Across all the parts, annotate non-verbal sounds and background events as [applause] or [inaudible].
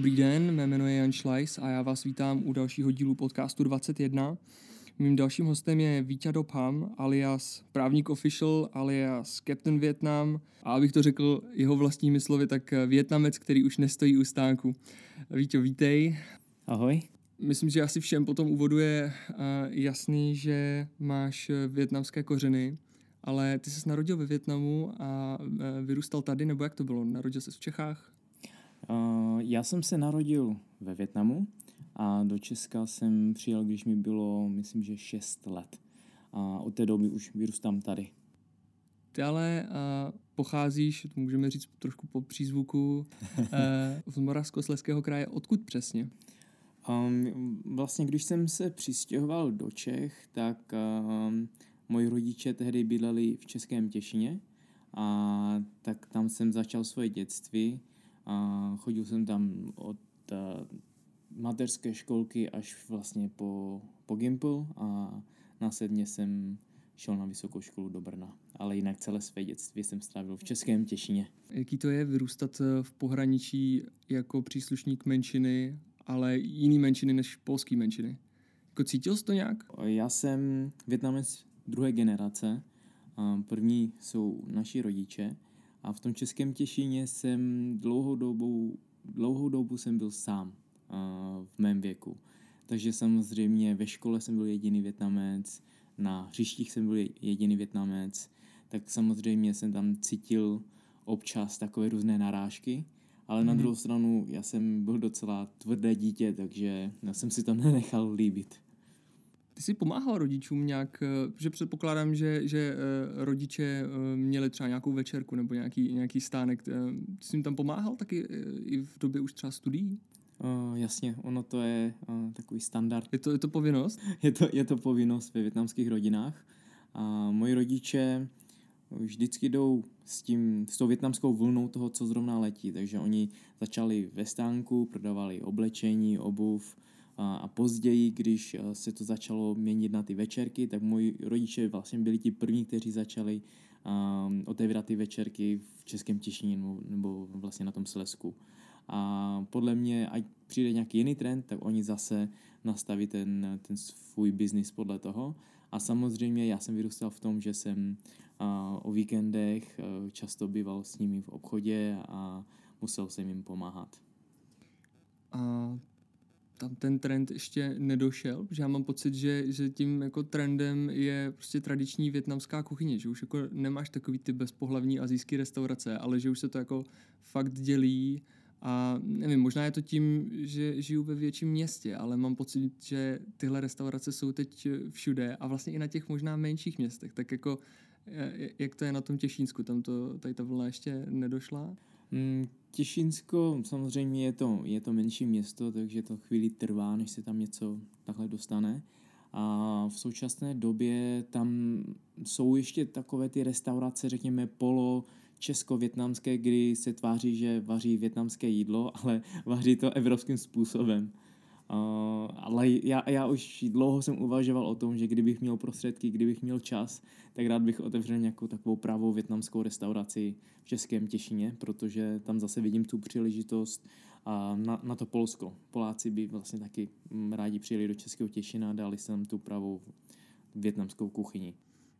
Dobrý den, mé jméno je Jan Schleis a já vás vítám u dalšího dílu podcastu 21. Mým dalším hostem je Vítě Dopham, alias Právník Official, alias Captain Vietnam a abych to řekl jeho vlastními slovy, tak Větnamec, který už nestojí u stánku. Vítě, vítej. Ahoj. Myslím, že asi všem po tom úvodu je jasný, že máš větnamské kořeny, ale ty jsi narodil ve Větnamu a vyrůstal tady, nebo jak to bylo? Narodil jsi v Čechách? Já jsem se narodil ve Větnamu a do Česka jsem přijel, když mi bylo, myslím, že 6 let. A od té doby už vyrůstám tady. Ty ale uh, pocházíš, to můžeme říct trošku po přízvuku, uh, [laughs] z Moravskoslezského kraje. Odkud přesně? Um, vlastně, když jsem se přistěhoval do Čech, tak um, moji rodiče tehdy bydleli v Českém Těšině a tak tam jsem začal svoje dětství a chodil jsem tam od uh, mateřské školky až vlastně po, po Gimple a následně jsem šel na vysokou školu do Brna. Ale jinak celé své dětství jsem strávil v Českém Těšině. Jaký to je vyrůstat eh, v pohraničí jako příslušník menšiny, ale jiný menšiny než polský menšiny? Jako cítil jsi to nějak? Já jsem větnamec druhé generace. První jsou naši rodiče a v tom Českém Těšíně jsem dlouhou dobu, dlouhou dobu jsem byl sám v mém věku. Takže samozřejmě ve škole jsem byl jediný Větnamec, na hřištích jsem byl jediný Větnamec, tak samozřejmě jsem tam cítil občas takové různé narážky, ale mm. na mhm. druhou stranu já jsem byl docela tvrdé dítě, takže já jsem si to nenechal líbit. Ty jsi pomáhal rodičům nějak, eh, že předpokládám, že, že eh, rodiče eh, měli třeba nějakou večerku nebo nějaký, nějaký stánek. Ty jsi jim tam pomáhal taky i v době už třeba studií? Uh, jasně, ono to je uh, takový standard. Je to, je to povinnost? [laughs] je, to, je to povinnost ve větnamských rodinách. A moji rodiče vždycky jdou s, tím, s tou větnamskou vlnou toho, co zrovna letí. Takže oni začali ve stánku, prodávali oblečení, obuv, a později, když se to začalo měnit na ty večerky, tak moji rodiče vlastně byli ti první, kteří začali um, otevírat ty večerky v Českém Těšíně nebo, nebo vlastně na tom Slesku. A podle mě, ať přijde nějaký jiný trend, tak oni zase nastaví ten, ten svůj biznis podle toho. A samozřejmě já jsem vyrůstal v tom, že jsem uh, o víkendech uh, často býval s nimi v obchodě a musel jsem jim pomáhat. A tam ten trend ještě nedošel, že já mám pocit, že, že tím jako trendem je prostě tradiční větnamská kuchyně, že už jako nemáš takový ty bezpohlavní azijský restaurace, ale že už se to jako fakt dělí a nevím, možná je to tím, že žiju ve větším městě, ale mám pocit, že tyhle restaurace jsou teď všude a vlastně i na těch možná menších městech, tak jako jak to je na tom Těšínsku, tam to, tady ta vlna ještě nedošla? Mm, Těšínsko, samozřejmě je to, je to menší město, takže to chvíli trvá, než se tam něco takhle dostane. A v současné době tam jsou ještě takové ty restaurace, řekněme, polo česko-větnamské, kdy se tváří, že vaří větnamské jídlo, [laughs] ale vaří to evropským způsobem. Uh, ale já, já už dlouho jsem uvažoval o tom, že kdybych měl prostředky, kdybych měl čas, tak rád bych otevřel nějakou takovou pravou větnamskou restauraci v Českém Těšině, protože tam zase vidím tu příležitost a na, na to Polsko. Poláci by vlastně taky mm, rádi přijeli do Českého Těšina a dali jsem tu pravou větnamskou kuchyni.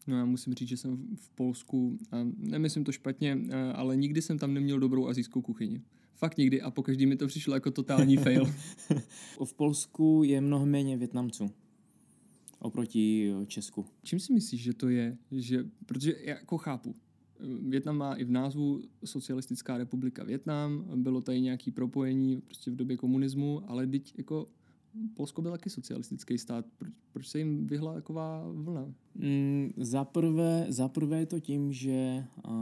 No já musím říct, že jsem v Polsku, a nemyslím to špatně, ale nikdy jsem tam neměl dobrou azijskou kuchyni. Fakt nikdy a po každý mi to přišlo jako totální fail. [laughs] v Polsku je mnoho méně Větnamců oproti eh, Česku. Čím si myslíš, že to je? Že, protože já jako chápu, Větnam má i v názvu Socialistická republika Větnam, bylo tady nějaké propojení prostě v době komunismu, ale teď jako Polsko byl taky socialistický stát. Proč, proč se jim vyhla taková vlna? Mm, zaprvé, zaprvé je to tím, že uh,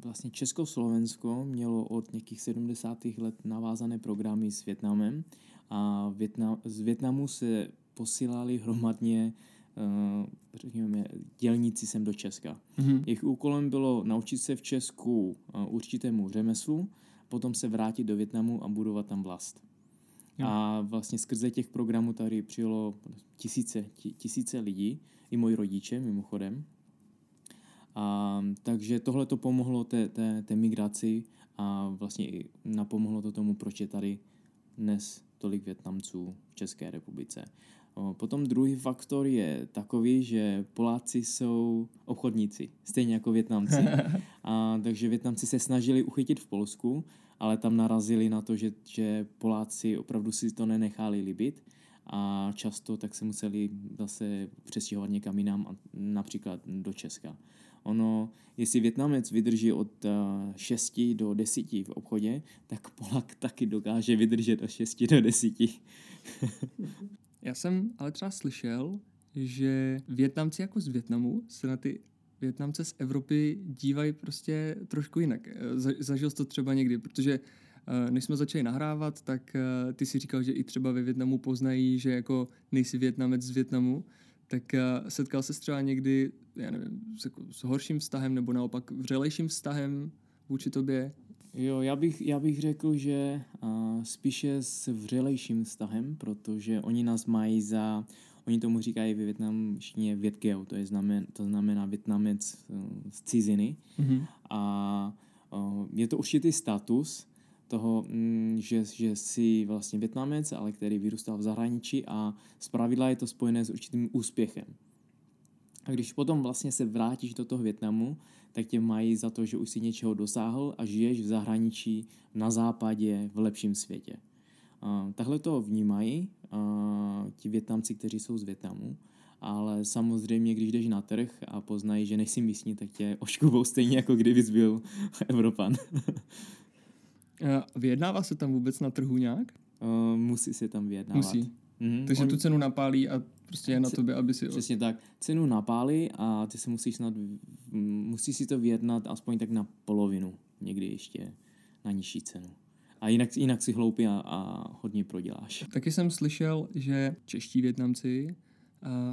vlastně Československo mělo od nějakých 70. let navázané programy s Větnamem a Větna, z Větnamu se posílali hromadně uh, řekněme, dělníci sem do Česka. Mm-hmm. Jejich úkolem bylo naučit se v Česku uh, určitému řemeslu, potom se vrátit do Větnamu a budovat tam vlast. Jo. A vlastně skrze těch programů tady přijelo tisíce, tisíce lidí, i moji rodiče mimochodem. A, takže tohle to pomohlo té, té, té migraci a vlastně i napomohlo to tomu, proč je tady dnes tolik Větnamců v České republice. Potom druhý faktor je takový, že Poláci jsou obchodníci, stejně jako Větnamci. [laughs] A, takže Větnamci se snažili uchytit v Polsku, ale tam narazili na to, že, že Poláci opravdu si to nenechali líbit a často tak se museli zase přestěhovat někam jinam, například do Česka. Ono, jestli Větnamec vydrží od 6 do 10 v obchodě, tak Polak taky dokáže vydržet od 6 do 10. [laughs] Já jsem ale třeba slyšel, že Větnamci jako z Větnamu se na ty Větnamce z Evropy dívají prostě trošku jinak. Zažil jsi to třeba někdy, protože eh, než jsme začali nahrávat, tak eh, ty si říkal, že i třeba ve Větnamu poznají, že jako nejsi Větnamec z Větnamu, tak eh, setkal se třeba někdy, já nevím, s, jako, s horším vztahem nebo naopak vřelejším vztahem vůči tobě? Jo, já bych, já bych řekl, že uh, spíše s vřelejším vztahem, protože oni nás mají za, oni tomu říkají ve větnamštině větkeo, to, je znamen, to znamená větnamec uh, z ciziny. Mm-hmm. A uh, je to určitý status toho, mm, že, že jsi vlastně větnamec, ale který vyrůstal v zahraničí a zpravidla je to spojené s určitým úspěchem. A když potom vlastně se vrátíš do toho Větnamu, tak tě mají za to, že už si něčeho dosáhl a žiješ v zahraničí, na západě, v lepším světě. Takhle to vnímají a, ti Větnamci, kteří jsou z Větnamu, ale samozřejmě, když jdeš na trh a poznají, že nejsi místní, tak tě oškubou stejně, jako kdybys byl [laughs] Evropan. [laughs] Vyjednává se tam vůbec na trhu nějak? Uh, musí se tam vyjednávat. Musí. Mm-hmm. Takže On... tu cenu napálí a prostě je na tobě, aby si... Přesně tak. Cenu napálí a ty se musíš snad... Musíš si to vyjednat aspoň tak na polovinu. Někdy ještě na nižší cenu. A jinak, jinak si hloupý a, a hodně proděláš. Taky jsem slyšel, že čeští Větnamci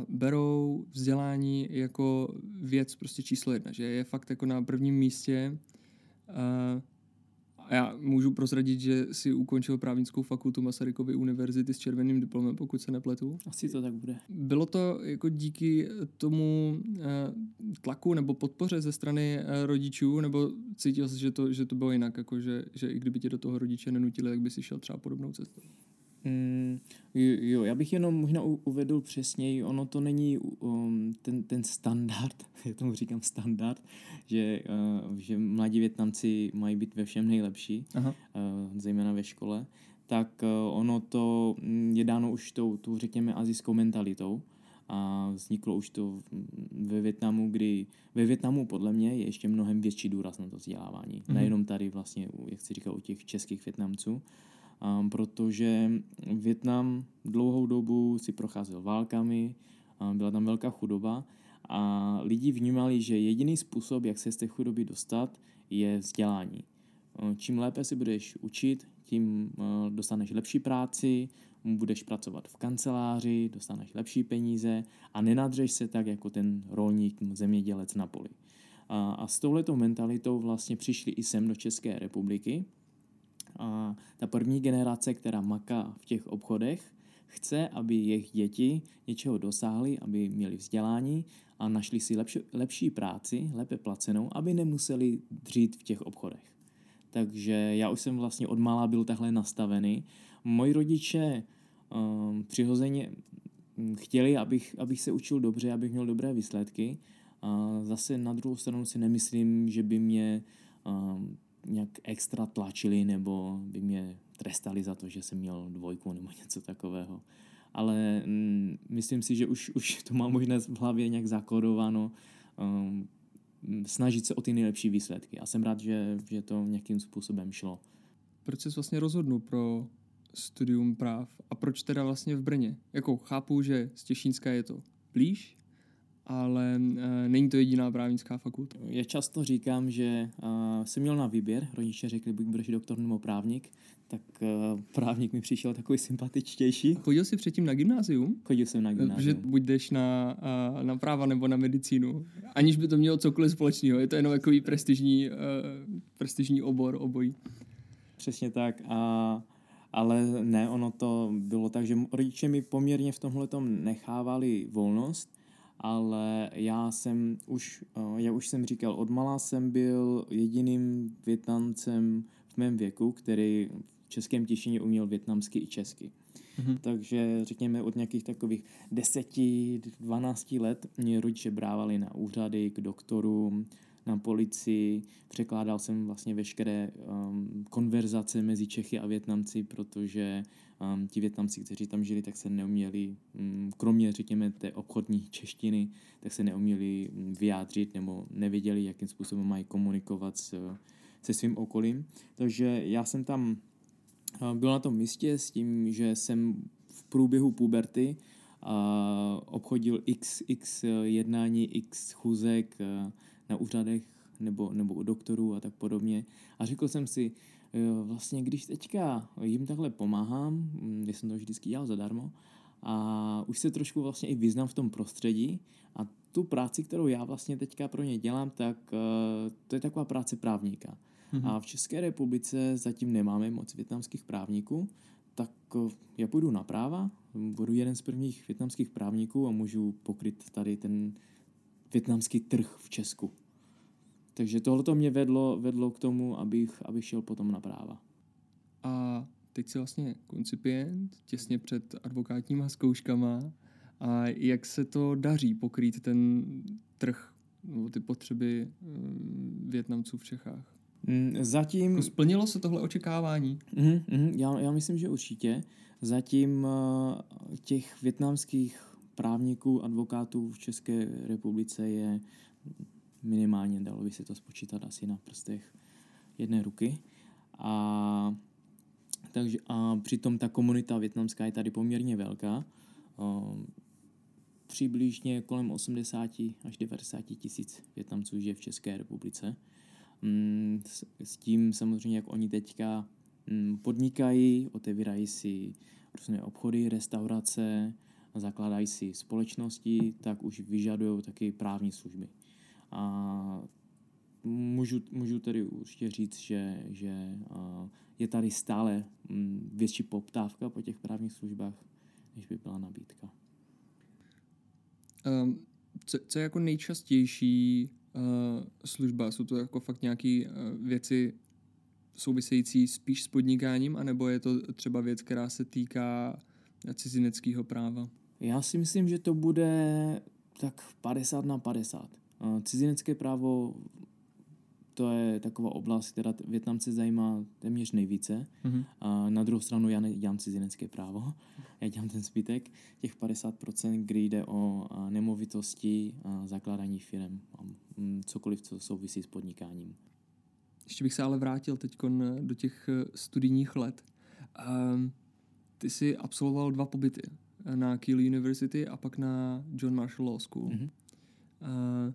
berou vzdělání jako věc prostě číslo jedna, že je fakt jako na prvním místě a já můžu prozradit, že si ukončil právnickou fakultu Masarykovy univerzity s červeným diplomem, pokud se nepletu. Asi to tak bude. Bylo to jako díky tomu eh, tlaku nebo podpoře ze strany eh, rodičů, nebo cítil jsi, že to, že to bylo jinak, jako že, že i kdyby tě do toho rodiče nenutili, tak by si šel třeba podobnou cestou? Mm, jo, já bych jenom možná uvedl přesněji, ono to není um, ten, ten standard, [laughs] já tomu říkám standard, že, uh, že mladí Větnamci mají být ve všem nejlepší, Aha. Uh, zejména ve škole, tak uh, ono to mm, je dáno už tou, tou řekněme, azijskou mentalitou a vzniklo už to ve Větnamu, kdy ve Větnamu podle mě je ještě mnohem větší důraz na to vzdělávání. Mm-hmm. Nejenom tady vlastně, jak si říkal, u těch českých Větnamců, um, protože Větnam dlouhou dobu si procházel válkami, um, byla tam velká chudoba a lidi vnímali, že jediný způsob, jak se z té chudoby dostat, je vzdělání. Čím lépe si budeš učit, tím dostaneš lepší práci, budeš pracovat v kanceláři, dostaneš lepší peníze a nenadřeš se tak jako ten rolník, zemědělec na poli. A, a s touhletou mentalitou vlastně přišli i sem do České republiky a ta první generace, která maká v těch obchodech, chce, aby jejich děti něčeho dosáhly, aby měli vzdělání a našli si lepší, lepší práci, lépe placenou, aby nemuseli dřít v těch obchodech. Takže já už jsem vlastně od malá byl takhle nastavený. Moji rodiče um, přirozeně chtěli, abych, abych se učil dobře, abych měl dobré výsledky. A zase na druhou stranu si nemyslím, že by mě um, nějak extra tlačili nebo by mě trestali za to, že jsem měl dvojku nebo [laughs] něco takového. Ale mm, myslím si, že už, už to mám možná v hlavě nějak zakódováno um, snažit se o ty nejlepší výsledky. A jsem rád, že, že to nějakým způsobem šlo. Proč jsi vlastně rozhodnul pro studium práv a proč teda vlastně v Brně? Jako chápu, že z Těšínska je to blíž, ale uh, není to jediná právnická fakulta. Já často říkám, že uh, jsem měl na výběr, rodiče řekli, buď budeš doktor nebo právník, tak uh, právník mi přišel takový sympatičtější. Chodil jsi předtím na gymnázium? Chodil jsem na gymnázium. Že buď jdeš na, uh, na práva nebo na medicínu, aniž by to mělo cokoliv společného. Je to jenom takový prestižní, uh, prestižní obor obojí. Přesně tak a ale ne, ono to bylo tak, že rodiče mi poměrně v tomhle nechávali volnost, ale já jsem už, eh, já už jsem říkal, od malá jsem byl jediným Větnamcem v mém věku, který českém Těšině uměl větnamsky i česky. Mm-hmm. Takže řekněme od nějakých takových 10-12 let mě rodiče brávali na úřady k doktorům, na policii, překládal jsem vlastně veškeré um, konverzace mezi Čechy a Větnamci, protože um, ti Větnamci, kteří tam žili, tak se neuměli, um, kromě řekněme té obchodní češtiny, tak se neuměli um, vyjádřit nebo nevěděli, jakým způsobem mají komunikovat s, se svým okolím. Takže já jsem tam uh, byl na tom místě s tím, že jsem v průběhu puberty uh, obchodil x, x jednání, x schůzek, uh, na úřadech nebo, nebo u doktorů a tak podobně. A řekl jsem si, vlastně když teďka jim takhle pomáhám, mm, když jsem to vždycky dělal zadarmo, a už se trošku vlastně i vyznám v tom prostředí a tu práci, kterou já vlastně teďka pro ně dělám, tak eh, to je taková práce právníka. Mm-hmm. A v České republice zatím nemáme moc větnamských právníků, tak eh, já půjdu na práva, budu jeden z prvních větnamských právníků a můžu pokryt tady ten větnamský trh v Česku. Takže tohle mě vedlo, vedlo k tomu, abych, abych šel potom na práva. A teď jsi vlastně koncipient, těsně před advokátníma zkouškama. A jak se to daří pokrýt ten trh ty potřeby eh, Větnamců v Čechách? Mm, zatím... Jako splnilo se tohle očekávání? Mm, mm, já, já myslím, že určitě. Zatím uh, těch větnamských právníků, advokátů v České republice je minimálně, dalo by se to spočítat asi na prstech jedné ruky. A, takže, a přitom ta komunita větnamská je tady poměrně velká. A, přibližně kolem 80 až 90 tisíc Větnamců žije v České republice. Mm, s, tím samozřejmě, jak oni teďka mm, podnikají, otevírají si různé obchody, restaurace, zakládají si společnosti, tak už vyžadují taky právní služby. A můžu, můžu tedy určitě říct, že, že je tady stále mm, větší poptávka po těch právních službách, než by byla nabídka. Um, co, co je jako nejčastější služba? Jsou to jako fakt nějaké uh, věci související spíš s podnikáním, anebo je to třeba věc, která se týká cizineckého práva? Já si myslím, že to bude tak 50 na 50. Cizinecké právo to je taková oblast, která Větnamce zajímá téměř nejvíce. Mm-hmm. A na druhou stranu já nedělám cizinecké právo, [laughs] já dělám ten zbytek, těch 50%, kdy jde o nemovitosti, a zakládání firm a mm, cokoliv, co souvisí s podnikáním. Ještě bych se ale vrátil teď do těch eh, studijních let. Um, ty jsi absolvoval dva pobyty na Keele University a pak na John Marshall Law School. Mm-hmm. Uh,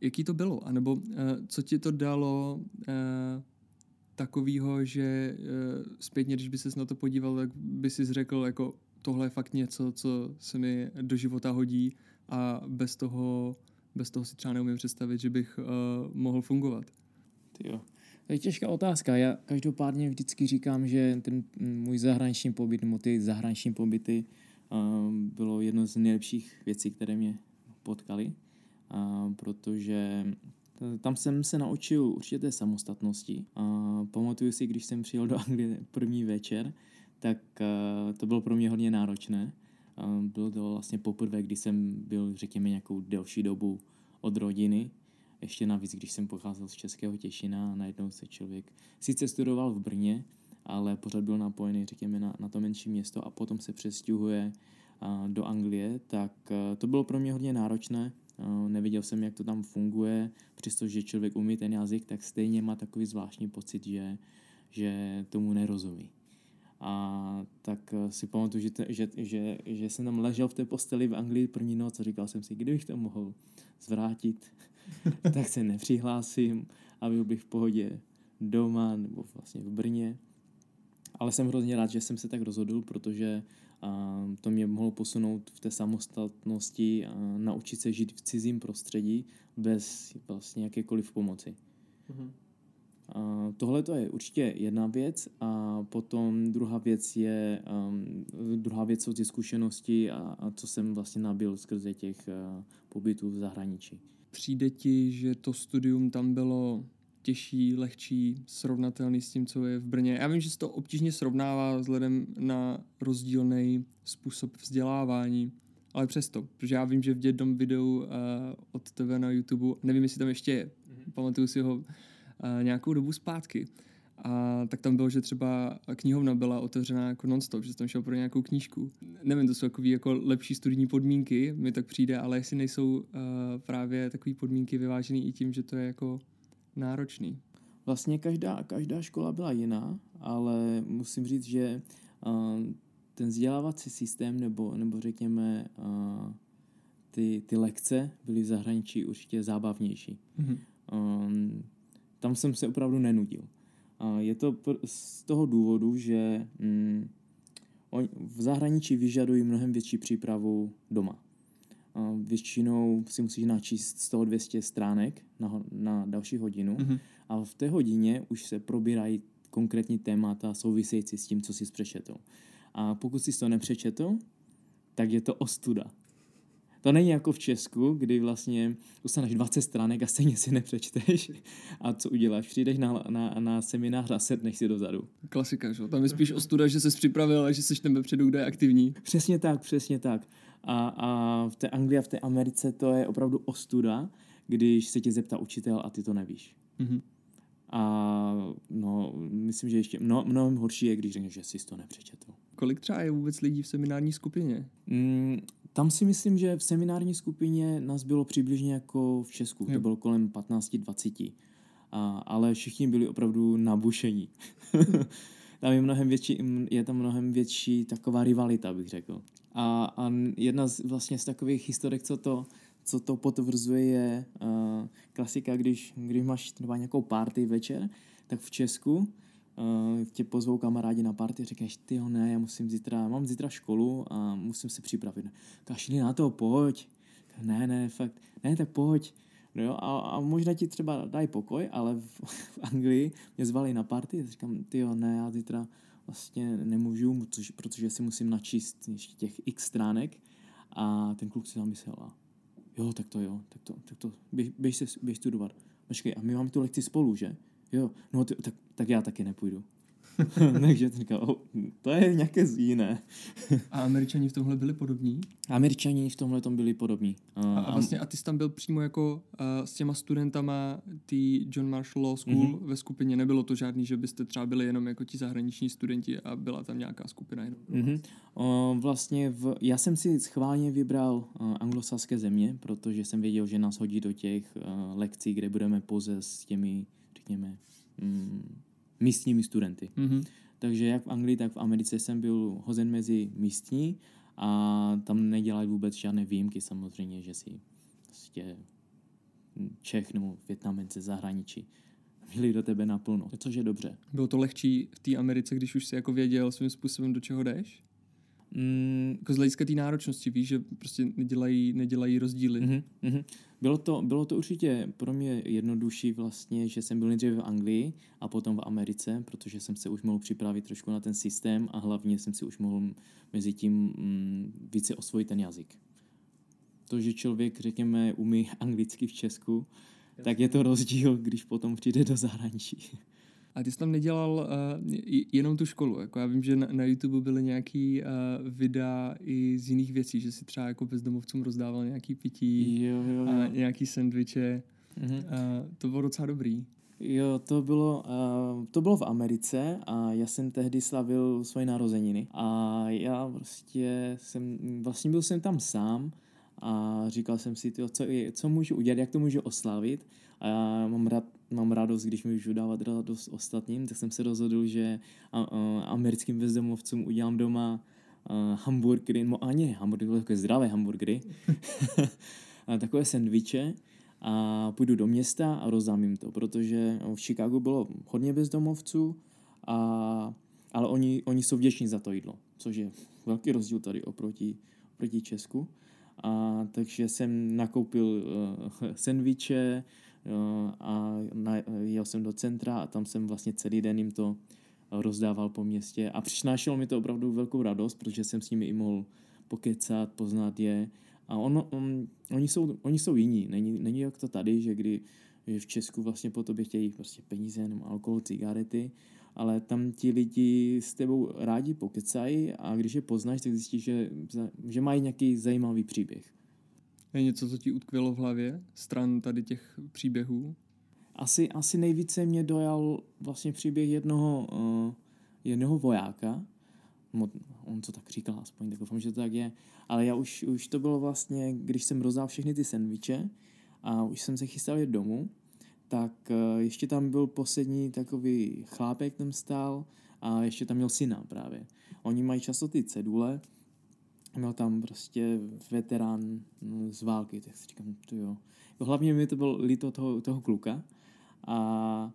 jaký to bylo? A nebo uh, co ti to dalo uh, takového, že uh, zpětně, když by ses na to podíval, tak by si řekl, jako tohle je fakt něco, co se mi do života hodí a bez toho, bez toho si třeba neumím představit, že bych uh, mohl fungovat. jo. To je těžká otázka. Já každopádně vždycky říkám, že ten můj zahraniční pobyt, nebo ty zahraniční pobyty um, bylo jedno z nejlepších věcí, které mě potkaly, uh, protože tam jsem se naučil určité samostatnosti. Uh, pamatuju si, když jsem přijel do Anglie první večer, tak to bylo pro mě hodně náročné. Uh, bylo to vlastně poprvé, kdy jsem byl, řekněme, nějakou delší dobu od rodiny ještě navíc, když jsem pocházel z Českého Těšina a najednou se člověk sice studoval v Brně, ale pořád byl napojený, řekněme, na, na to menší město a potom se přestěhuje do Anglie, tak to bylo pro mě hodně náročné. Neviděl jsem, jak to tam funguje, přestože člověk umí ten jazyk, tak stejně má takový zvláštní pocit, že, že tomu nerozumí. A tak si pamatuju, že, že, že, že jsem tam ležel v té posteli v Anglii první noc a říkal jsem si, kdybych to mohl zvrátit, [laughs] tak se nepřihlásím a byl bych v pohodě doma nebo vlastně v Brně. Ale jsem hrozně rád, že jsem se tak rozhodl, protože a, to mě mohlo posunout v té samostatnosti a naučit se žít v cizím prostředí bez vlastně jakékoliv pomoci. Mm-hmm. A tohle to je určitě jedna věc a potom druhá věc je, um, druhá věc jsou ty zkušenosti a, a co jsem vlastně nabil skrze těch uh, pobytů v zahraničí přijde ti, že to studium tam bylo těžší, lehčí, srovnatelný s tím, co je v Brně. Já vím, že se to obtížně srovnává vzhledem na rozdílný způsob vzdělávání, ale přesto, protože já vím, že v jednom videu uh, od tebe na YouTube, nevím, jestli tam ještě je, mm-hmm. pamatuju si ho uh, nějakou dobu zpátky, a tak tam bylo, že třeba knihovna byla otevřená jako non-stop, že tam šel pro nějakou knížku. Nevím, to jsou takové jako lepší studijní podmínky, mi tak přijde, ale jestli nejsou uh, právě takové podmínky vyvážené i tím, že to je jako náročný. Vlastně každá, každá škola byla jiná, ale musím říct, že uh, ten vzdělávací systém nebo, nebo řekněme uh, ty, ty lekce byly v zahraničí určitě zábavnější. Mm-hmm. Um, tam jsem se opravdu nenudil. A je to z toho důvodu, že mm, v zahraničí vyžadují mnohem větší přípravu doma. Většinou si musíš načíst z toho 200 stránek na, na další hodinu mm-hmm. a v té hodině už se probírají konkrétní témata související s tím, co jsi přečetl. A pokud jsi to nepřečetl, tak je to ostuda. To není jako v Česku, kdy vlastně dostaneš 20 stránek a stejně si nepřečteš. A co uděláš? Přijdeš na, na, na seminář a sedneš si dozadu. Klasika, že? Tam je spíš ostuda, že jsi připravil a že jsi ten vepředu, kde je aktivní. Přesně tak, přesně tak. A, a v té Anglii a v té Americe to je opravdu ostuda, když se tě zeptá učitel a ty to nevíš. Mm-hmm. A no, myslím, že ještě mno, mnohem horší je, když řekneš, že jsi to nepřečetl. Kolik třeba je vůbec lidí v seminární skupině? Mm, tam si myslím, že v seminární skupině nás bylo přibližně jako v Česku. Jo. To bylo kolem 15-20. A, ale všichni byli opravdu nabušení. [laughs] tam je mnohem větší, je tam mnohem větší taková rivalita, bych řekl. A, a jedna z, vlastně z takových historek, co to, co to potvrzuje, je uh, klasika, když, když máš třeba nějakou party večer, tak v Česku uh, tě pozvou kamarádi na party, říkáš, ty jo, ne, já musím zítra, mám zítra školu a musím se připravit. Kašli na to, pojď. Ne, ne, fakt, ne, tak pojď. No jo, a, a možná ti třeba dají pokoj, ale v, [laughs] v Anglii mě zvali na party říkám, ty jo, ne, já zítra vlastně nemůžu, protože, protože si musím načíst ještě těch x stránek a ten kluk si zamyslel a jo, tak to jo, tak to, tak to, běž, běž, se, běž studovat. Počkej, a my máme tu lekci spolu, že? Jo, no tak, tak já taky nepůjdu. [laughs] Takže to říkal, oh, to je nějaké jiné. [laughs] a američani v tomhle byli podobní? Američani v tomhle tom byli podobní. Uh, a, a vlastně a ty jsi tam byl přímo jako uh, s těma studentama tý John Marshall Law School mm-hmm. ve skupině. Nebylo to žádný, že byste třeba byli jenom jako ti zahraniční studenti a byla tam nějaká skupina jenom mm-hmm. uh, Vlastně v, já jsem si schválně vybral uh, anglosaské země, protože jsem věděl, že nás hodí do těch uh, lekcí, kde budeme pouze s těmi, řekněme, mm, místními studenty. Mm-hmm. Takže jak v Anglii, tak v Americe jsem byl hozen mezi místní a tam nedělají vůbec žádné výjimky samozřejmě, že si prostě Čech nebo Větnamence zahraničí měli do tebe naplno, což je dobře. Bylo to lehčí v té Americe, když už si jako věděl svým způsobem, do čeho jdeš? Mm. Jako z hlediska té náročnosti, víš, že prostě nedělají, nedělají rozdíly. Mm-hmm, mm-hmm. Bylo, to, bylo to určitě pro mě jednodušší vlastně, že jsem byl nejdříve v Anglii a potom v Americe, protože jsem se už mohl připravit trošku na ten systém a hlavně jsem si už mohl mezi tím mm, více osvojit ten jazyk. To, že člověk, řekněme, umí [laughs] anglicky v Česku, Jasně. tak je to rozdíl, když potom přijde do zahraničí. A ty jsi tam nedělal uh, jenom tu školu. Jako já vím, že na, na YouTube byly nějaký uh, videa i z jiných věcí, že si třeba jako bezdomovcům rozdával nějaký pití jo, jo, jo. a nějaký sendviče. Mm-hmm. Uh, to bylo docela dobrý. Jo, to bylo, uh, to bylo v Americe a já jsem tehdy slavil svoje narozeniny a já prostě jsem, vlastně byl jsem tam sám a říkal jsem si, tyjo, co, co můžu udělat, jak to můžu oslavit a já mám, rád, mám radost, když můžu dávat radost ostatním, tak jsem se rozhodl, že a, a, americkým bezdomovcům udělám doma a, hamburgery, no a ne, hamburgery, takové zdravé hamburgery, [laughs] a takové sendviče a půjdu do města a rozdám jim to, protože v Chicagu bylo hodně bezdomovců, a, ale oni, oni jsou vděční za to jídlo, což je velký rozdíl tady oproti, oproti Česku. A, takže jsem nakoupil uh, [laughs] sendviče, a jel jsem do centra a tam jsem vlastně celý den jim to rozdával po městě. A přinášelo mi to opravdu velkou radost, protože jsem s nimi i mohl pokecat, poznat je. A ono, on, oni, jsou, oni jsou jiní, není, není jak to tady, že kdy že v Česku vlastně po tobě chtějí prostě peníze nebo alkohol, cigarety, ale tam ti lidi s tebou rádi pokecají a když je poznáš, tak zjistíš, že, že mají nějaký zajímavý příběh. Je něco, co ti utkvělo v hlavě, stran tady těch příběhů? Asi, asi nejvíce mě dojal vlastně příběh jednoho, uh, jednoho vojáka, on to tak říkal aspoň, tak doufám, že to tak je, ale já už, už to bylo vlastně, když jsem rozdal všechny ty sendviče a už jsem se chystal jít domů, tak uh, ještě tam byl poslední takový chlápek tam stál a ještě tam měl syna právě. Oni mají často ty cedule, měl tam prostě veterán no, z války, tak si říkám, to jo. Hlavně mi to bylo líto toho, toho kluka a,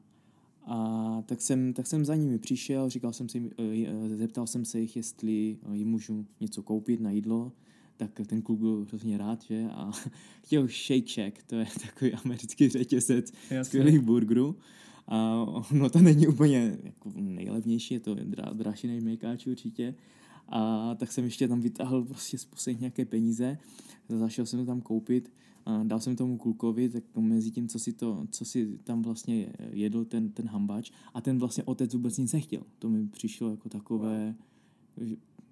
a tak, jsem, tak jsem za nimi přišel, říkal jsem si, eh, zeptal jsem se jich, jestli eh, jim můžu něco koupit na jídlo, tak ten kluk byl hrozně rád, že? A [laughs] chtěl Shake Shack, to je [laughs] takový americký řetězec skvělých burgerů. A no to není úplně jako nejlevnější, je to dražší než Mekáč určitě. A tak jsem ještě tam vytáhl prostě z nějaké peníze, zašel jsem to tam koupit, a dal jsem tomu klukovi, tak mezi tím, co si, to, co si tam vlastně jedl ten, ten hambač a ten vlastně otec vůbec nic nechtěl. To mi přišlo jako takové,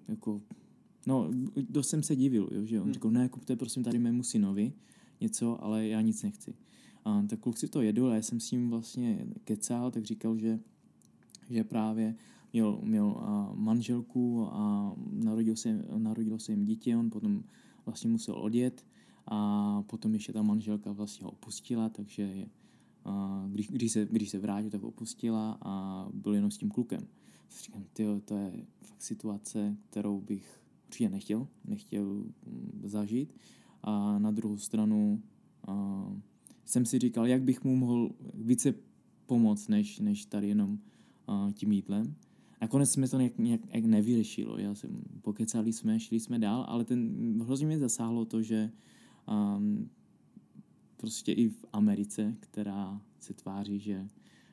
jako, no, dost jsem se divil, jo, že on hmm. řekl, ne, kupte prosím tady mému synovi něco, ale já nic nechci. A tak kluk si to jedl a já jsem s ním vlastně kecal, tak říkal, že, že právě měl, měl manželku a narodil se, narodilo se jim dítě, on potom vlastně musel odjet a potom ještě ta manželka vlastně ho opustila, takže a když, když, se, když se vrátil, tak ho opustila a byl jenom s tím klukem. Říkám, tyjo, to je fakt situace, kterou bych určitě nechtěl, nechtěl mm, zažít. A na druhou stranu a, jsem si říkal, jak bych mu mohl více pomoct, než, než tady jenom tím jídlem. Nakonec jsme to nějak, nějak, nějak nevyřešilo. Já jsem, pokecali jsme, šli jsme dál, ale ten, hrozně mě zasáhlo to, že um, prostě i v Americe, která se tváří, že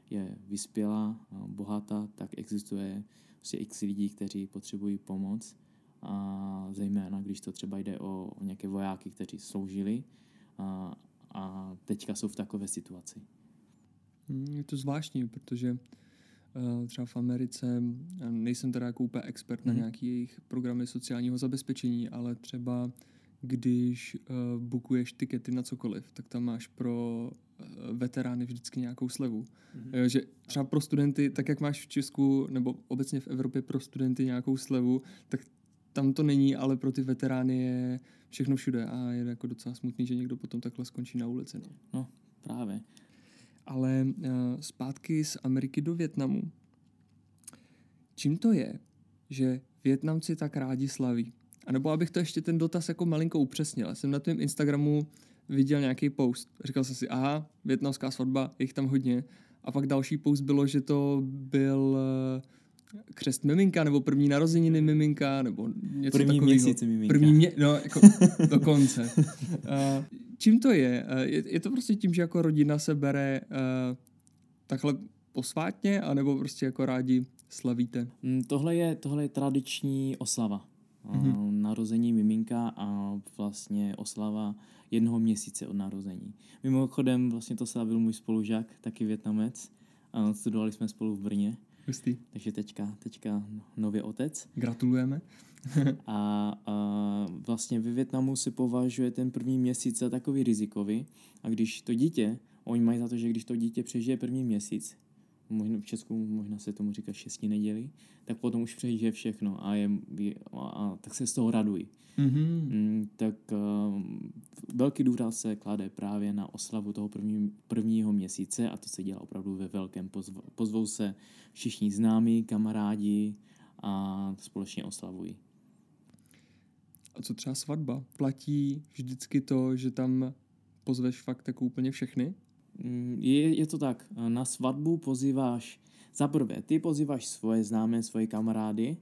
je vyspělá, bohatá, tak existuje prostě x lidí, kteří potřebují pomoc a zejména, když to třeba jde o, o nějaké vojáky, kteří sloužili a, a teďka jsou v takové situaci. Hmm, je to zvláštní, protože třeba v Americe, nejsem teda jako úplně expert mm. na mhm. nějaký jejich programy sociálního zabezpečení, ale třeba když uh, bukuješ tikety na cokoliv, tak tam máš pro uh, veterány vždycky nějakou slevu. Mm-hmm. Jo, že třeba pro studenty, tak jak máš v Česku nebo obecně v Evropě pro studenty nějakou slevu, tak tam to není, ale pro ty veterány je všechno všude a je jako docela smutný, že někdo potom takhle skončí na ulici. No, no právě. Ale uh, zpátky z Ameriky do Větnamu. Čím to je, že Větnamci tak rádi slaví? A nebo abych to ještě ten dotaz jako malinko upřesnil. Já jsem na tvém Instagramu viděl nějaký post. Říkal jsem si, aha, větnamská svatba, jich tam hodně. A pak další post bylo, že to byl eh, křest miminka, nebo první narozeniny miminka, nebo něco první takového. měsíc miminka. První mě, no, jako [laughs] dokonce. Uh, čím to je? Uh, je? Je to prostě tím, že jako rodina se bere uh, takhle posvátně, anebo prostě jako rádi slavíte? Mm, tohle je, tohle je tradiční oslava. Mm-hmm. Narození miminka a vlastně oslava jednoho měsíce od narození. Mimochodem vlastně to slavil můj spolužák, taky Větnamec. A studovali jsme spolu v Brně. Hustý. Takže teďka, teďka nový otec. Gratulujeme. [laughs] a, a vlastně ve Větnamu se považuje ten první měsíc za takový rizikový. A když to dítě, oni mají za to, že když to dítě přežije první měsíc, možná v Česku možná se tomu říká šesti neděli, tak potom už přežije všechno a, je, je, a, a tak se z toho radují. Mm-hmm. Mm, tak uh, velký důraz se klade právě na oslavu toho první, prvního měsíce a to se dělá opravdu ve velkém. Pozv, pozvou se všichni známí, kamarádi a společně oslavují. A co třeba svatba? Platí vždycky to, že tam pozveš fakt jako úplně všechny? Mm, je, je to tak, na svatbu pozýváš, za prvé, ty pozýváš svoje známé, svoje kamarády,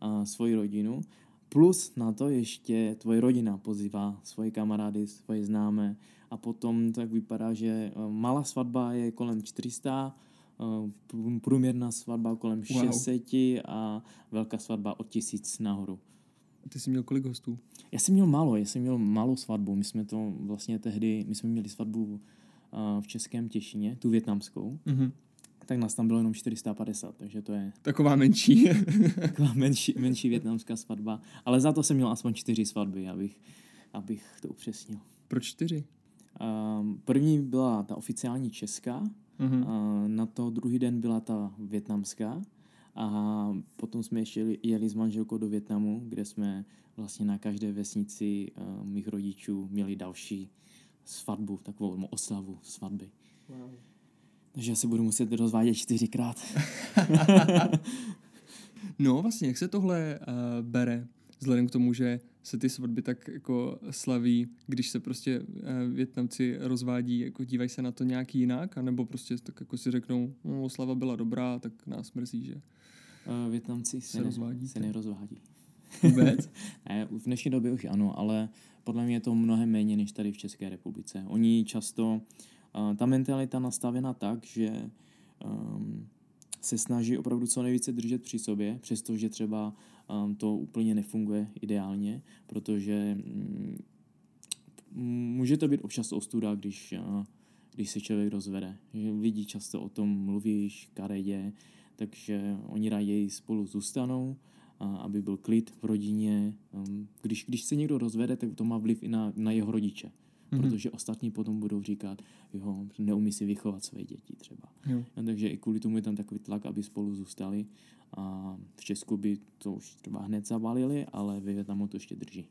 a svoji rodinu, plus na to ještě tvoje rodina pozývá svoje kamarády, svoje známé a potom tak vypadá, že e, malá svatba je kolem 400, e, průměrná svatba kolem 600 wow. a velká svatba od 1000 nahoru. Ty jsi měl kolik hostů? Já jsem měl málo, já jsem měl malou svatbu. My jsme to vlastně tehdy, my jsme měli svatbu v Českém Těšině, tu větnamskou, Mhm. tak nás tam bylo jenom 450, takže to je Taková menší. [laughs] taková menší, menší větnamská svatba. Ale za to jsem měl aspoň čtyři svatby, abych, abych to upřesnil. Pro čtyři. Um, první byla ta oficiální česká, Mhm. a na to druhý den byla ta větnamská a potom jsme ještě jeli- jeli s manželkou do Větnamu, kde jsme vlastně na každé vesnici uh, mých rodičů měli další svatbu, takovou oslavu svatby. Wow. Takže se budu muset rozvádět čtyřikrát. [laughs] No vlastně, jak se tohle uh, bere, vzhledem k tomu, že se ty svatby tak jako slaví, když se prostě uh, Větnamci rozvádí, jako dívají se na to nějak jinak, anebo prostě tak jako si řeknou, no, oslava byla dobrá, tak nás mrzí, že Uh, Větnamci se, Se ne, rozvádíte? se nerozvádí. Vůbec. [laughs] Ne, v dnešní době už ano, ale podle mě je to mnohem méně než tady v České republice. Oni často, uh, ta mentalita nastavená tak, že um, se snaží opravdu co nejvíce držet při sobě, přestože třeba um, to úplně nefunguje ideálně, protože mm, může to být občas ostuda, když, uh, když se člověk rozvede. Že lidi často o tom mluví, karedě, takže oni raději spolu zůstanou, aby byl klid v rodině. Když, když se někdo rozvede, tak to má vliv i na, na jeho rodiče, Mhm. protože ostatní potom budou říkat, jo, neumí si vychovat své děti třeba. Jo. No, takže i kvůli tomu je tam takový tlak, aby spolu zůstali. A v Česku by to už třeba hned zavalili, ale ve Větnamu to ještě drží.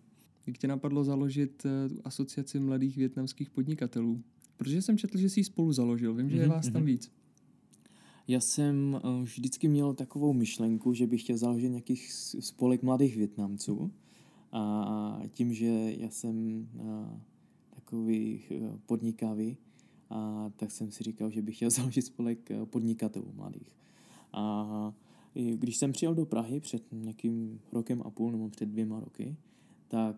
Jak tě napadlo založit eh, tu asociaci mladých větnamských podnikatelů? Protože jsem četl, že jsi ji spolu založil. Vím, že je Mhm, vás tam mhm. víc. Já jsem eh, vždycky měl takovou myšlenku, že bych chtěl založit nějaký s- spolek mladých Větnamců. A tím, že já jsem eh, takový eh, podnikavý, a tak jsem si říkal, že bych chtěl [laughs] založit spolek podnikatelů mladých. A když jsem přijel do Prahy před nějakým rokem a půl nebo před dvěma roky, tak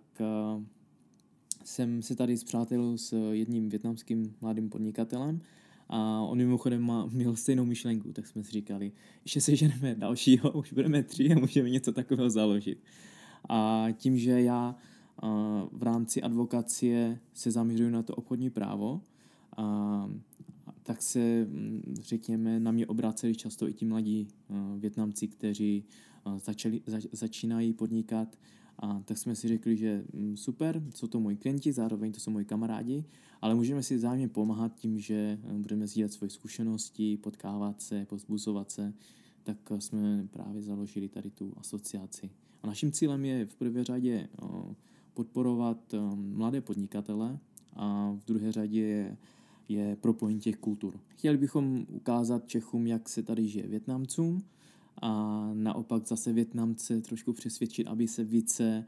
jsem se tady zpřátelil s jedním větnamským mladým podnikatelem a on mimochodem má, měl stejnou myšlenku, tak jsme si říkali, ještě seženeme dalšího, už budeme tři a můžeme něco takového založit. A tím, že já v rámci advokacie se zaměřuji na to obchodní právo, a, tak se, mm, řekněme, na mě obraceli často i ti mladí Větnamci, kteří začali, za, začínají podnikat a tak jsme si řekli, že mm, super, jsou to moji klienti, zároveň to jsou moji kamarádi, ale můžeme si vzájemně pomáhat tím, že eh, budeme sdílet svoje zkušenosti, potkávat se, pozbuzovat se, tak eh, jsme právě založili tady tu asociaci. A naším cílem je v prvé řadě eh, podporovat eh, mladé podnikatele a v druhé řadě je, je propojení těch kultur. Chtěli bychom ukázat Čechům, jak se tady žije Větnamcům a naopak zase Větnamce trošku přesvědčit, aby se více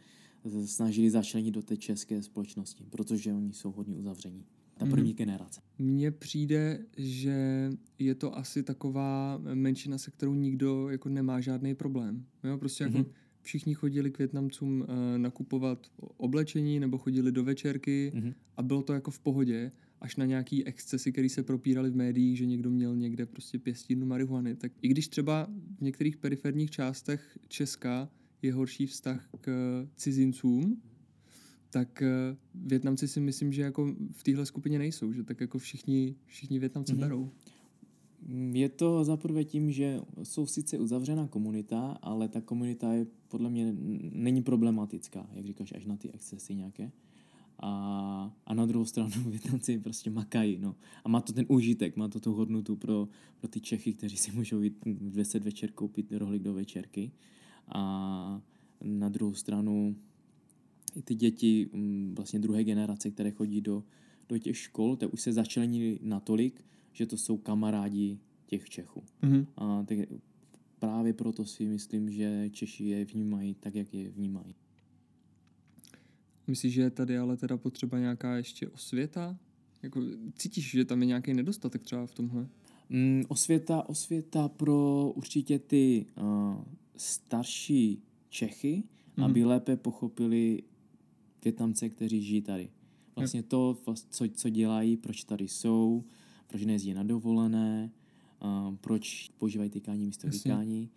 snažili začlenit do té české společnosti, protože oni jsou hodně uzavření. Ta Mhm. první generace. Mně přijde, že je to asi taková menšina, se kterou nikdo jako nemá žádný problém. Jo, prostě jako Mhm. všichni chodili k Větnamcům uh, nakupovat oblečení nebo chodili do večerky Mhm. a bylo to jako v pohodě, až na nějaký excesy, které se propíraly v médiích, že někdo měl někde prostě pěstírnu marihuany. Tak i když třeba v některých periferních částech Česka je horší vztah k cizincům, tak eh, Větnamci si myslím, že jako v téhle skupině nejsou, že tak jako všichni, všichni Větnamci Mhm. berou. Je to zaprvé tím, že jsou sice uzavřená komunita, ale ta komunita je podle mě není problematická, jak říkáš, až na ty excesy nějaké. A, a na druhou stranu [laughs] Větnamci prostě makají, no. A má to ten užitek, má to tu hodnotu pro, pro ty Čechy, kteří si můžou jít v 10 večer koupit rohlík do večerky. A na druhou stranu i ty děti mm, vlastně druhé generace, které chodí do, do těch škol, tak už se začlenili natolik, že to jsou kamarádi těch Čechů. Mhm. A tak právě proto si myslím, že Češi je vnímají tak, jak je vnímají. Myslíš, že je tady ale teda potřeba nějaká ještě osvěta? Jako, cítíš, že tam je nějaký nedostatek třeba v tomhle? Mm, osvěta, osvěta pro určitě ty uh, starší Čechy, Mhm. aby lépe pochopili Větnamce, kteří žijí tady. Vlastně to, co, co dělají, proč tady jsou, proč nejezdí na dovolené, uh, proč používají tykání místo Jasně. tykání.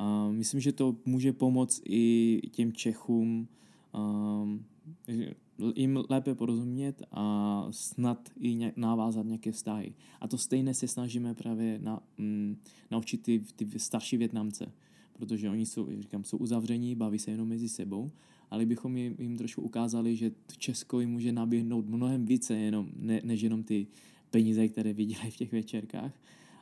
Uh, myslím, že to může pomoct i těm Čechům um, že jim lépe porozumět a snad i nějak navázat nějaké vztahy. A to stejné se snažíme právě na, mm, naučit ty, ty starší Větnamce, protože oni jsou, říkám, jsou uzavření, baví se jenom mezi sebou, ale bychom jim, jim trošku ukázali, že Česko jim může nabídnout mnohem více, jenom, ne, než jenom ty peníze, které vydělají v těch večerkách.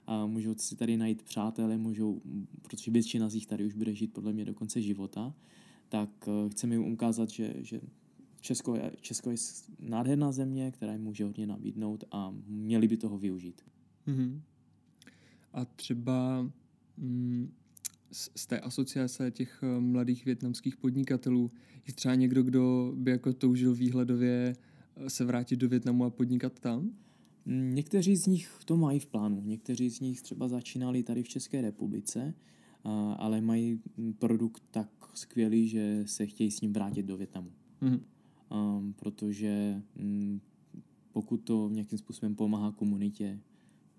A můžou si tady najít přátelé, můžou, protože většina z nich tady už bude žít podle mě do konce života, tak eh, chceme jim ukázat, že, že Česko je, Česko je nádherná země, která jim může hodně nabídnout a měli by toho využít. Mm-hmm. A třeba mm, z, z té asociace těch eh, mladých větnamských podnikatelů je třeba někdo, kdo by jako toužil výhledově eh, se vrátit do Větnamu a podnikat tam? Mm, někteří z nich to mají v plánu. Někteří z nich třeba začínali tady v České republice, ale mají produkt tak skvělý, že se chtějí s ním vrátit do Větnamu. Mm-hmm um, protože um, pokud to nějakým způsobem pomáhá komunitě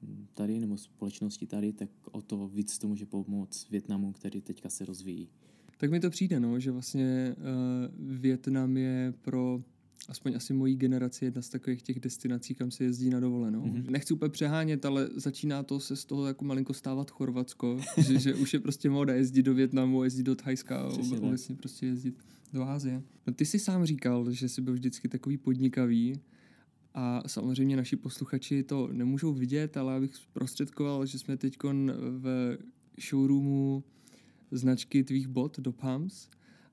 mm, tady nebo společnosti tady, tak o to víc to může pomoct Větnamu, který teďka se rozvíjí. Tak mi to přijde, no, že vlastně uh, Větnam je pro aspoň asi mojí generaci jedna z takových těch destinací, kam se jezdí na dovolenou. Mm-hmm. Nechci úplně přehánět, ale začíná to se z toho jako malinko stávat Chorvatsko, [laughs] že, že už je prostě moda jezdit do Větnamu, jezdit do Thajska, obecně prostě jezdit do Ázie. No ty jsi sám říkal, že jsi byl vždycky takový podnikavý a samozřejmě naši posluchači to nemůžou vidět, ale abych zprostředkoval, že jsme teď v showroomu značky tvých bot do Pumps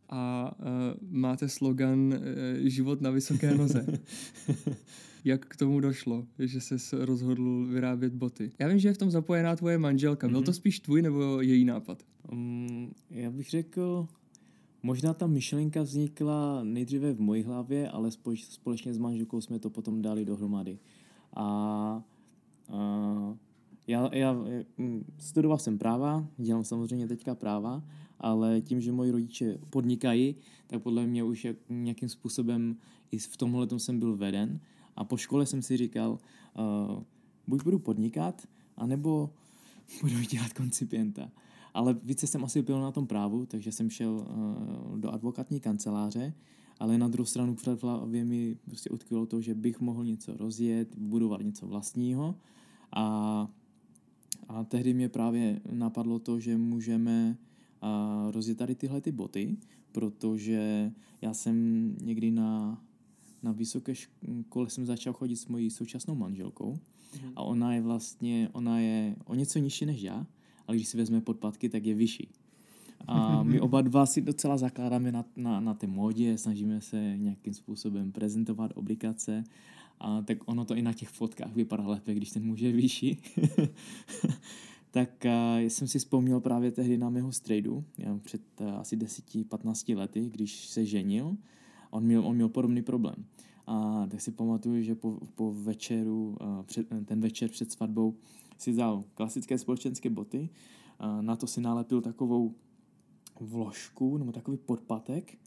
a uh, máte slogan uh, Život na vysoké noze. [laughs] Jak k tomu došlo, že se rozhodl vyrábět boty? Já vím, že je v tom zapojená tvoje manželka. Byl mm-hmm. to spíš tvůj nebo její nápad? Um, já bych řekl, možná ta myšlenka vznikla nejdříve v mojí hlavě, ale společně s manželkou jsme to potom dali dohromady. A, a já, já mm, studoval jsem práva, dělám samozřejmě teďka práva, ale tím, že moji rodiče podnikají, tak podle mě už nějakým způsobem i v tomhle jsem byl veden. A po škole jsem si říkal, uh, buď budu podnikat, anebo [laughs] budu dělat koncipienta. Ale více jsem asi byl na tom právu, takže jsem šel uh, do advokátní kanceláře, ale na druhou stranu před hlavě mi prostě utkvělo to, že bych mohl něco rozjet, budovat něco vlastního a, a tehdy mě právě napadlo to, že můžeme uh, rozjet tady tyhle ty boty, protože já jsem někdy na, na vysoké škole jsem začal chodit s mojí současnou manželkou mm-hmm. a ona je vlastně, ona je o něco nižší než já, ale když si vezme podpatky, tak je vyšší. A [laughs] my oba dva si docela zakládáme na, na, na té módě, snažíme se nějakým způsobem prezentovat oblikace, a tak ono to i na těch fotkách vypadá lépe, když ten muž je vyšší. [laughs] tak uh, jsem si vzpomněl právě tehdy na mého strejdu, před uh, asi 10-15 lety, když se ženil, on měl, on měl podobný problém. A tak si pamatuju, že po, po večeru, uh, před, ten večer před svatbou si vzal klasické společenské boty, na to si nalepil takovou vložku nebo takový podpatek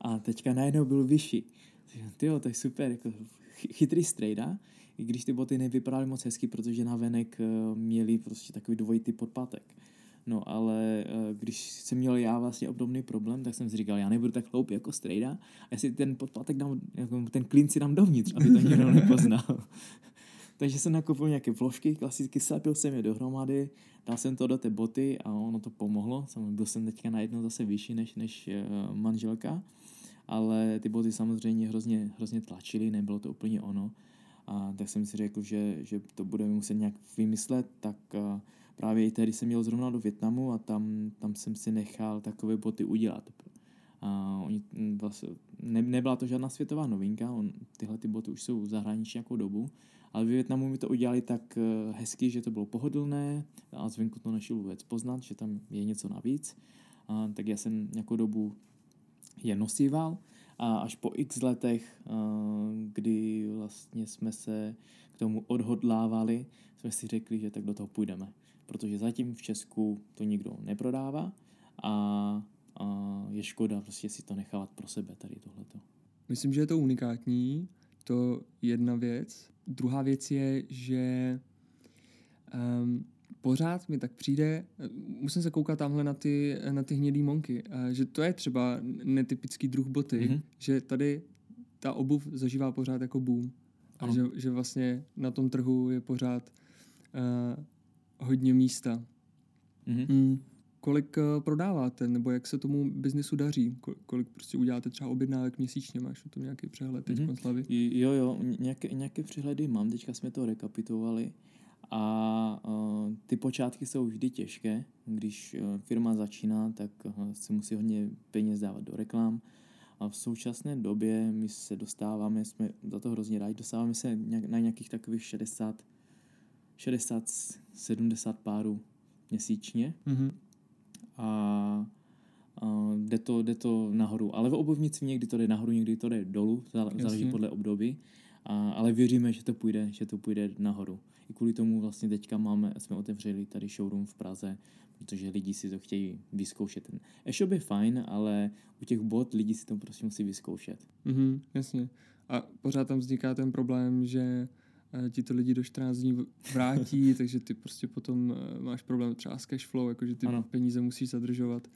a teďka najednou byl vyšší. Tyjo, to je super, jako chytrý strejda, i když ty boty nevypadaly moc hezky, protože na venek eh, měli prostě takový dvojitý podpatek. No ale eh, když jsem měl já vlastně obdobný problém, tak jsem si říkal, já nebudu tak hloupý jako strejda a já si ten podpatek dám, jako ten klin si dám dovnitř, aby to nikdo nepoznal. [laughs] Takže jsem nakoupil nějaké vložky, klasicky slepil jsem je dohromady, dal jsem to do té boty a ono to pomohlo. Byl jsem teďka najednou zase vyšší než, než uh, manželka, ale ty boty samozřejmě hrozně, hrozně tlačily, nebylo to úplně ono. A tak jsem si řekl, že, že to budeme muset nějak vymyslet, tak právě i tehdy jsem měl zrovna do Větnamu a tam, tam jsem si nechal takové boty udělat. A oni, vlastně, ne, nebyla to žádná světová novinka, on, tyhle ty boty už jsou v zahraničí nějakou dobu, ale v Větnamu mi to udělali tak uh, hezky, že to bylo pohodlné a zvenku to nešlo vůbec poznat, že tam je něco navíc. A, tak já jsem nějakou dobu je nosíval a až po x letech, uh, kdy vlastně jsme se k tomu odhodlávali, jsme si řekli, že tak do toho půjdeme. Protože zatím v Česku to nikdo neprodává a, a je škoda prostě si to nechávat pro sebe tady tohleto. Myslím, že je to unikátní, to jedna věc. Druhá věc je, že um, pořád mi tak přijde, musím se koukat tamhle na ty, na ty hnědý monky, že to je třeba netypický druh boty, mm-hmm. že tady ta obuv zažívá pořád jako boom. A že, že vlastně na tom trhu je pořád uh, hodně místa. Mm-hmm. Mm. Kolik uh, prodáváte, nebo jak se tomu biznesu daří? Kolik prostě uděláte třeba objednávek měsíčně? Máš o tom nějaký přehled teď mm-hmm. Slavy? Jo, jo, nějaké, nějaké přehledy mám, teďka jsme to rekapitovali. A uh, ty počátky jsou vždy těžké. Když uh, firma začíná, tak uh, se musí hodně peněz dávat do reklam. A v současné době my se dostáváme, jsme za to hrozně rádi, dostáváme se na nějakých takových 60, 60 70 párů měsíčně. Mm-hmm. A, a jde, to, jde to nahoru. Ale v obuvnici někdy to jde nahoru, někdy to jde dolů, záleží Jasně. podle období. A, ale věříme, že to půjde, že to půjde nahoru. I kvůli tomu vlastně teďka máme, jsme otevřeli tady showroom v Praze, protože lidi si to chtějí vyzkoušet. Ten e-shop je fajn, ale u těch bot lidi si to prostě musí vyzkoušet. Mhm, jasně. A pořád tam vzniká ten problém, že eh, ti to lidi do 14 dní vrátí, [laughs] takže ty prostě potom eh, máš problém třeba s cash flow, jakože ty ano. peníze musíš zadržovat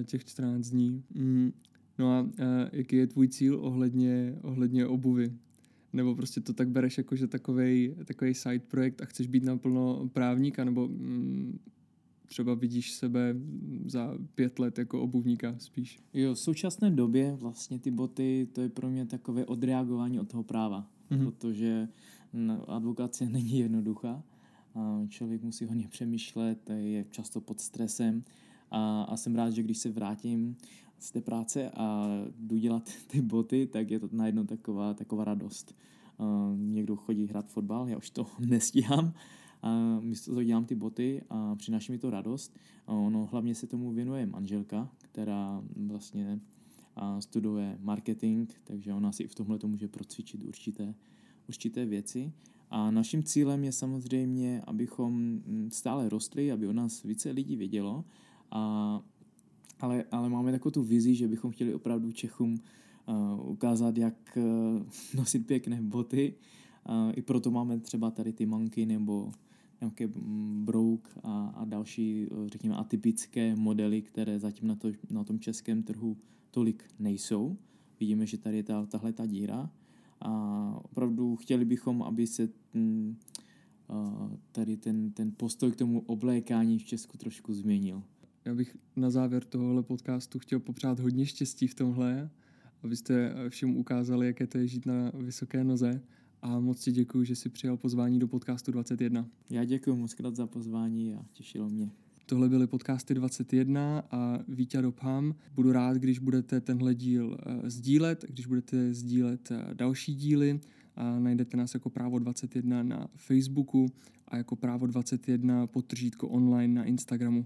eh, těch 14 dní. Mm. No a jaký je tvůj cíl ohledně, ohledně obuvy? Nebo prostě to tak bereš jako, že takovej, takovej side projekt a chceš být naplno právníka, nebo mm, třeba vidíš sebe za pět let jako obuvníka spíš? Jo, v současné době vlastně ty boty, to je pro mě takové odreagování od toho práva, mm-hmm. protože advokace [laughs] není jednoduchá, člověk musí hodně přemýšlet, je často pod stresem a, a jsem rád, že když se vrátím z té práce a jdu dělat [laughs] ty boty, tak je to najednou taková, taková radost. Uh, někdo chodí hrát fotbal, já už to [laughs] nestíhám, a místo toho dělám ty boty a přináší mi to radost. A ono hlavně se tomu věnuje manželka, která vlastně studuje marketing, takže ona si v tomhle to může procvičit určité, určité věci. A naším cílem je samozřejmě, abychom stále rostli, aby o nás více lidí vědělo a ale, ale máme takovou tu vizi, že bychom chtěli opravdu Čechům uh, ukázat, jak uh, nosit pěkné boty. Uh, I proto máme třeba tady ty manky nebo nějaké brouk a, a další, řekněme, atypické modely, které zatím na, to, na tom českém trhu tolik nejsou. Vidíme, že tady je ta, tahle ta díra a opravdu chtěli bychom, aby se uh, tady ten, ten postoj k tomu oblékání v Česku trošku změnil. Já bych na závěr tohohle podcastu chtěl popřát hodně štěstí v tomhle, abyste všem ukázali, jaké to je žít na vysoké noze. A moc ti děkuji, že jsi přijal pozvání do podcastu 21. Já děkuji moc krát za pozvání a těšilo mě. Tohle byly podcasty 21 a Vítě Dobham. Budu rád, když budete tenhle díl uh, sdílet, když budete sdílet uh, další díly. A najdete nás jako Právo 21 na Facebooku a jako Právo 21 potržítko online na Instagramu.